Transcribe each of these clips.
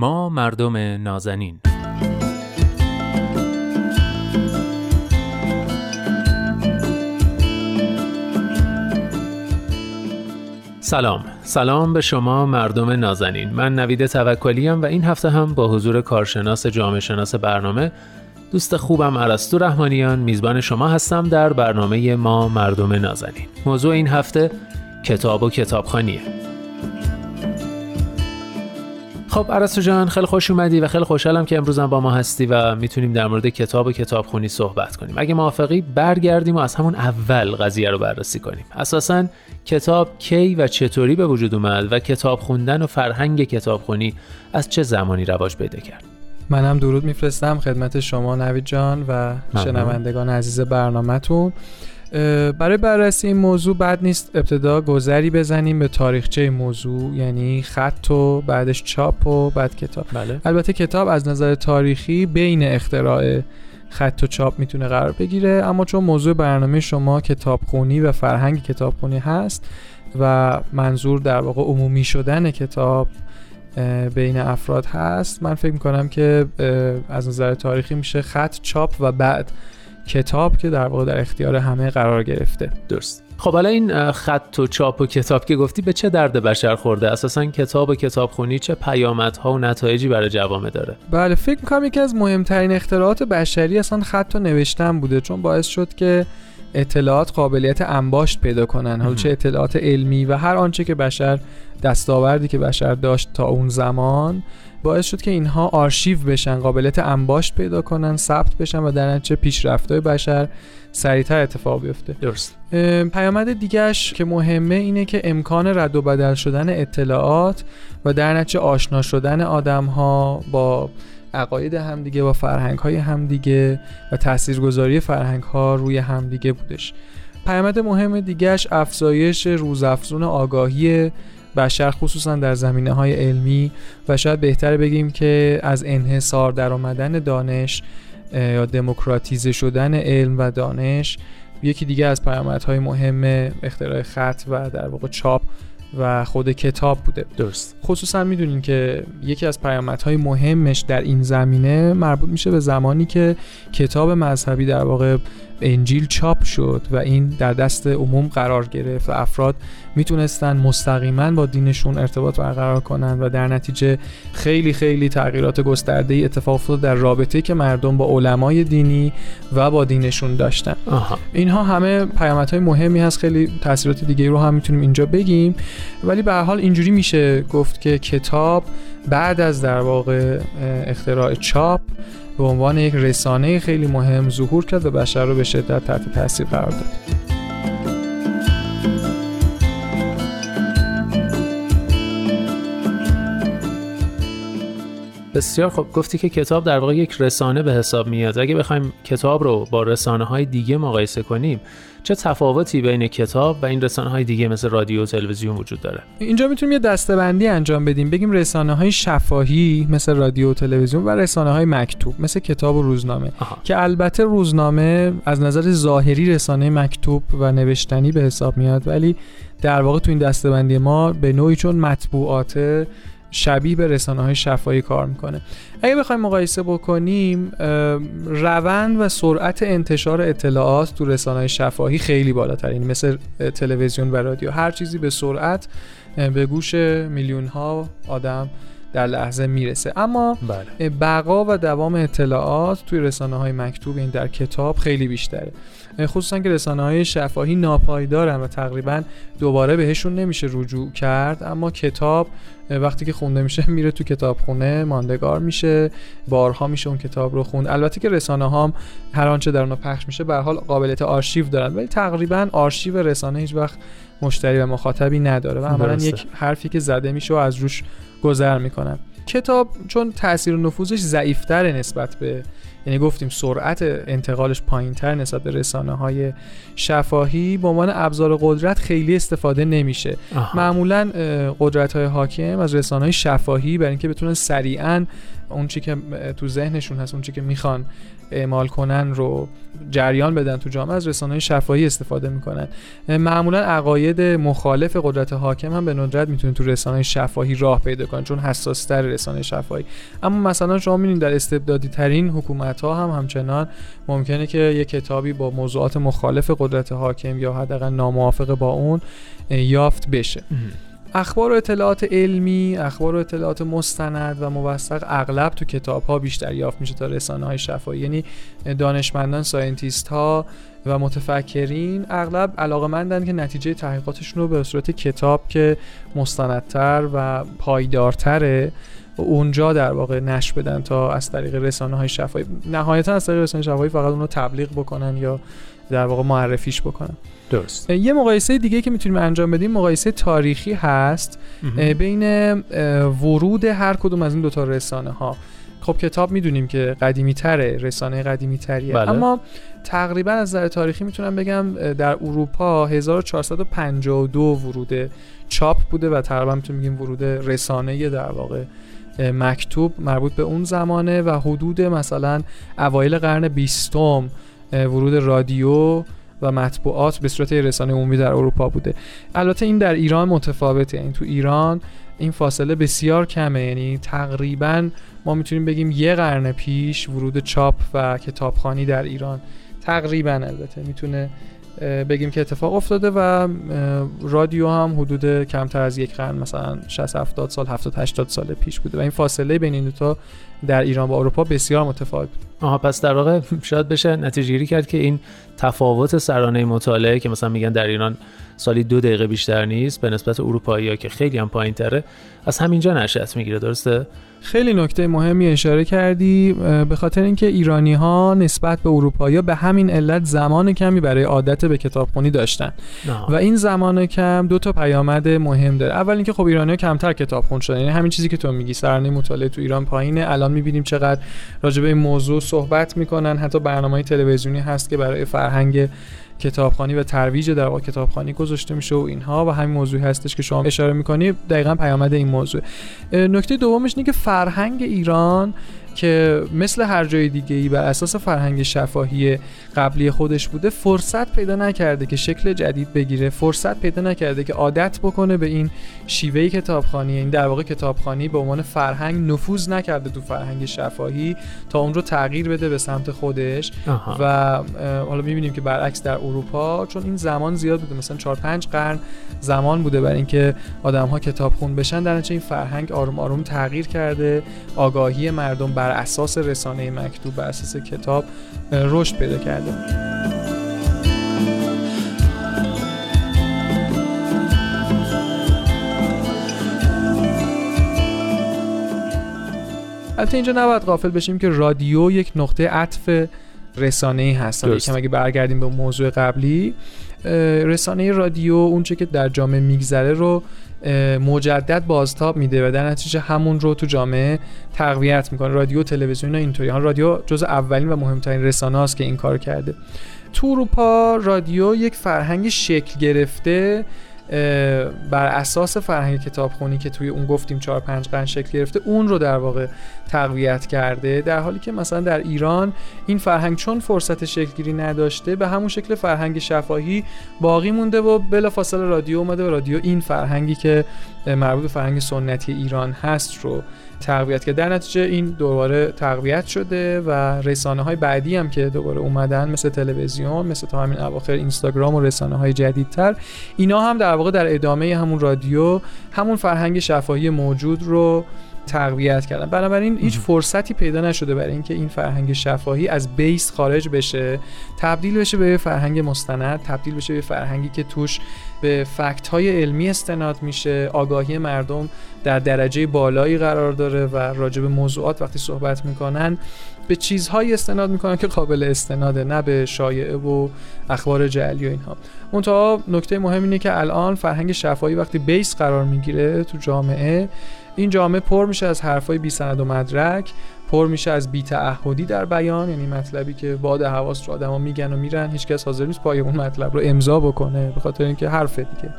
ما مردم نازنین. سلام. سلام به شما مردم نازنین. من نوید توکلی و این هفته هم با حضور کارشناس جامعه شناس برنامه دوست خوبم عرستو رحمانیان میزبان شما هستم در برنامه ما مردم نازنین. موضوع این هفته کتاب و کتابخانیه. خب عرستو جان خیلی خوش اومدی و خیلی خوشحالم که امروز با ما هستی و می‌تونیم در مورد کتاب و کتابخونی صحبت کنیم. اگه موافقی برگردیم و از همون اول قضیه رو بررسی کنیم. اساسا کتاب کی و چطوری به وجود اومد و کتاب خوندن و فرهنگ کتابخونی از چه زمانی رواج پیدا کرد؟ منم درود میفرستم خدمت شما نوید جان و شنوندگان عزیز برنامهتون. برای بررسی این موضوع بعد نیست ابتدا گذری بزنیم به تاریخچه موضوع یعنی خط و بعدش چاپ و بعد کتاب بله. البته کتاب از نظر تاریخی بین اختراع خط و چاپ می‌تونه قرار بگیره اما چون موضوع برنامه شما کتابخونی و فرهنگ کتابخونی هست و منظور در واقع عمومی شدن کتاب بین افراد هست من فکر می‌کنم که از نظر تاریخی میشه خط چاپ و بعد کتاب که در واقع در اختیار همه قرار گرفته. درست. خب حالا این خط و چاپ و کتاب که گفتی به چه درد بشر خورده؟ اساسا کتاب و کتابخونی چه پیامدها و نتایجی برای جوامع داره؟ بله فکر می‌کنم یکی از مهمترین اختراعات بشری اصلا خط و نوشتن بوده چون باعث شد که اطلاعات قابلیت انباشت پیدا کنن. حالا چه اطلاعات علمی و هر آنچه که بشر دستاوردی که بشر داشت تا اون زمان باعث شد که اینها آرشیو بشن قابلیت انباشت پیدا کنن ثبت بشن و در نتیجه پیشرفت‌های بشر سریعتر اتفاق بیفته. درست. پیامد دیگهش که مهمه اینه که امکان رد و بدل شدن اطلاعات و در نتیجه آشنا شدن آدم ها با عقاید همدیگه با فرهنگ های همدیگه و تاثیرگذاری فرهنگ ها روی همدیگه بودش. پیامد مهم دیگهش افزایش روزافزون آگاهی بشر خصوصا در زمینه های علمی و شاید بهتر بگیم که از انحصار در آمدن دانش یا دموکراتیزه شدن علم و دانش یکی دیگه از پیامدهای مهم اختراع خط و در واقع چاپ و خود کتاب بوده. درست. خصوصا می‌دونین که یکی از پیامدهای مهمش در این زمینه مربوط میشه به زمانی که کتاب مذهبی در واقع انجیل چاپ شد و این در دست عموم قرار گرفت و افراد می‌تونستن مستقیما با دینشون ارتباط برقرار کنن و در نتیجه خیلی خیلی تغییرات گسترده ای اتفاق افتاد در رابطه که مردم با علمای دینی و با دینشون داشتن آها. اینها همه پیامدهای مهمی هست خیلی تاثیرات دیگه رو هم می‌تونیم اینجا بگیم ولی به حال اینجوری میشه گفت که کتاب بعد از در واقع اختراع چاپ به عنوان یک رسانه خیلی مهم ظهور کرد و بشر رو به شدت تحت تاثیر قرار داد. بسیار خب گفتی که کتاب در واقع یک رسانه به حساب میاد. اگه بخوایم کتاب رو با رسانه های دیگه مقایسه کنیم چه تفاوتی بین کتاب و این رسانه های دیگه مثل رادیو و تلویزیون وجود داره؟ اینجا می‌تونیم یه دستبندی انجام بدیم. بگیم رسانه های شفاهی مثل رادیو و تلویزیون و رسانه های مکتوب مثل کتاب و روزنامه. آها. که البته روزنامه از نظر ظاهری رسانه مکتوب و نوشتنی به حساب میاد ولی در واقع تو این دستبندی ما به نوعی چون مطبوعات شبیه به رسانه های شفاهی کار می‌کنه. اگه بخوایم مقایسه بکنیم روند و سرعت انتشار اطلاعات تو رسانه های شفاهی خیلی بالاتر این مثل تلویزیون و رادیو. هر چیزی به سرعت به گوش میلیون ها آدم در لحظه می‌رسه. اما بله. بقا و دوام اطلاعات توی رسانه های مکتوب این در کتاب خیلی بیشتره. خصوصا که رسانه های شفاهی ناپایدارن و تقریبا دوباره بهشون نمیشه رجوع کرد اما کتاب وقتی که خونده میشه میره تو کتابخونه ماندگار میشه بارها میشه اون کتاب رو خوند. البته که رسانه ها هر آنچه در اونها پخش میشه به حال قابلیت آرشیو دارن. ولی تقریبا آرشیو رسانه هیچ وقت مشتری و مخاطبی نداره و عملا یک حرفی که زده میشه و از روش گذر می‌کنن. کتاب چون تاثیر و نفوذش ضعیفتر نسبت به یعنی گفتیم سرعت انتقالش پایینتر نسبت به رسانه های شفاهی به عنوان ابزار قدرت خیلی استفاده نمیشه. معمولا قدرت های حاکم از رسانه های شفاهی برای اینکه بتونن سریعا اون چی که تو ذهنشون هست اون چی که می‌خوان اعمال کنن رو جریان بدن تو جامعه از رسانه شفاهی استفاده می‌کنن. معمولا عقاید مخالف قدرت حاکم هم به ندرت می‌تونه تو رسانه شفاهی راه پیدا کنن چون حساس تر رسانه شفاهی. اما مثلا شما می‌بینید در استبدادی ترین حکومت ها هم همچنان ممکنه که یه کتابی با موضوعات مخالف قدرت حاکم یا حداقل ناموافق با اون یافت بشه. اخبار و اطلاعات علمی، اخبار و اطلاعات مستند و موثق اغلب تو کتاب ها بیشتر یافت میشه تا رسانه های شفاهی. یعنی دانشمندان scientist ها و متفکرین اغلب علاقه که نتیجه تحقیقاتشون رو به صورت کتاب که مستندتر و پایدارتره اونجا در واقع نش بدن تا از طریق رسانه های شفاهی. نهایتا از طریق رسانه شفاهی فقط اون رو تبلیغ بکنن یا در واقع معرفیش بکنن. درست. یه مقایسه دیگه که می‌تونیم انجام بدیم مقایسه تاریخی هست. بین ورود هر کدوم از این دوتا رسانه ها خب کتاب می‌دونیم که قدیمی تره رسانه قدیمی تریه بله. اما تقریبا از نظر تاریخی می‌تونم بگم در اروپا 1452 ورود چاپ بوده و تقریبا می‌تونیم بگیم ورود رسانه در واقع مکتوب مربوط به اون زمانه و حدود مثلا اوایل قرن بیستم ورود رادیو و مطبوعات به صورت رسانه عمومی در اروپا بوده. البته این در ایران متفاوته. یعنی تو ایران این فاصله بسیار کمه. یعنی تقریبا ما می‌تونیم بگیم یه قرن پیش ورود چاپ و کتابخانی در ایران. تقریبا البته می‌تونه بگیم که اتفاق افتاده و رادیو هم حدود کمتر از یک قرن مثلا 60 70 سال 70 80 سال پیش بوده. و این فاصله بین این دو در ایران با اروپا بسیار متفاوت بود. آها پس در واقع شاید بشه نتیجه گیری کرد که این تفاوت سرانه مطالعه که مثلا میگن در ایران سالی دو دقیقه بیشتر نیست به نسبت اروپایی که خیلی هم پایین تره از همینجا نشأت می‌گیره. درسته؟ خیلی نکته مهمی اشاره کردی به خاطر اینکه ایرانی ها نسبت به اروپایی به همین علت زمان کمی برای عادت به کتابخونی داشتن. و این زمان کم دو تا پیامد مهم داره. اول اینکه خب ایرانی ها کمتر کتابخون شدن یعنی همین چیزی که تو میگی سرانه مطالعه تو ایران پایینه. الان می‌بینیم چقدر راجع به این موضوع صحبت می‌کنن. حتی برنامه تلویزیونی هست که برای فرهنگ کتابخانی و ترویج در واقع کتابخانی گذاشته میشه و اینها و همین موضوعی هستش که شما اشاره می‌کنی دقیقا پیامد این موضوع. نکته دومش اینه که فرهنگ ایران که مثل هر جای دیگه ای بر اساس فرهنگ شفاهی قبلی خودش بوده فرصت پیدا نکرده که شکل جدید بگیره فرصت پیدا نکرده که عادت بکنه به این شیوه کتابخانی این در واقع کتابخانی به عنوان فرهنگ نفوذ نکرده تو فرهنگ شفاهی تا اون رو تغییر بده به سمت خودش. و حالا می‌بینیم که برعکس در اروپا چون این زمان زیاد بوده مثلا 4 5 قرن زمان بوده برای اینکه آدم ها کتابخون بشن در این فرهنگ آروم آروم تغییر کرده آگاهی مردم بر اساس رسانه مکتوب بر اساس کتاب رشد پیدا کرده. البته اینجا نباید غافل بشیم که رادیو یک نقطه عطف رسانه ای هست یکم اگه برگردیم به موضوع قبلی رسانه رادیو اونچه که در جامعه میگذره رو مجدد بازتاب میده و در نتیجه همون رو تو جامعه تقویت می‌کنه. رادیو تلویزیون اینطوری. رادیو جز اولین و مهمترین رسانه است که این کار کرده. تو اروپا رادیو یک فرهنگ شکل گرفته بر اساس فرهنگ کتابخونی که توی اون گفتیم 4 5 قرن شکل گرفته اون رو در واقع تقویت کرده در حالی که مثلا در ایران این فرهنگ چون فرصت شکلگیری نداشته به همون شکل فرهنگ شفاهی باقی مونده و بلافاصله رادیو اومده و رادیو این فرهنگی که مربوط به فرهنگ سنتی ایران هست رو تقویت که در نتیجه این دوباره تقویت شده و رسانه های بعدی هم که دوباره اومدن مثل تلویزیون مثل تا همین اواخر اینستاگرام و رسانه های جدیدتر اینا هم در واقع در ادامه همون رادیو همون فرهنگ شفاهی موجود رو تقویت کردن. بنابراین هیچ فرصتی پیدا نشده برای اینکه این فرهنگ شفاهی از بیس خارج بشه تبدیل بشه به فرهنگ مستند تبدیل بشه به فرهنگی که توش به فکت های علمی استناد میشه. آگاهی مردم در درجه بالایی قرار داره و راجع به موضوعات وقتی صحبت می‌کنن به چیزهایی استناد می‌کنن که قابل استناده نه به شایعه و اخبار جعلی و اینها. منتها نکته مهم اینه که الان فرهنگ شفاهی وقتی بیس قرار می‌گیره تو جامعه این جامعه پر میشه از حرفای بی سند و مدرک پر میشه از بی‌تعهدی در بیان یعنی مطلبی که باد حواس رو آدما میگن و میرن هیچکس حاضر نیست پای اون مطلب رو امضا بکنه به خاطر اینکه حرف دیگه.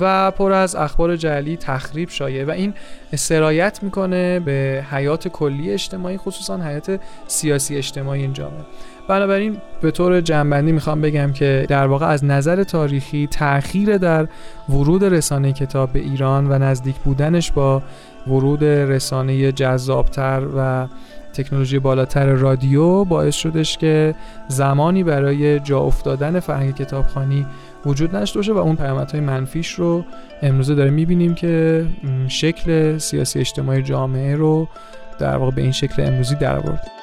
و پر از اخبار جعلی تخریب شایع و این سرایت می‌کنه به حیات کلی اجتماعی خصوصا حیات سیاسی اجتماعی این جامعه. بنابراین به طور جنبندی می‌خوام بگم که در واقع از نظر تاریخی تأخیر در ورود رسانه کتاب به ایران و نزدیک بودنش با ورود رسانه جذابتر و تکنولوژی بالاتر رادیو باعث شدش که زمانی برای جا افتادن فرهنگ کتابخانی وجود نداشته باشه و اون پیامدهای منفیش رو امروزه داره می‌بینیم که شکل سیاسی اجتماعی جامعه رو در واقع به این شکل امروزی در آورد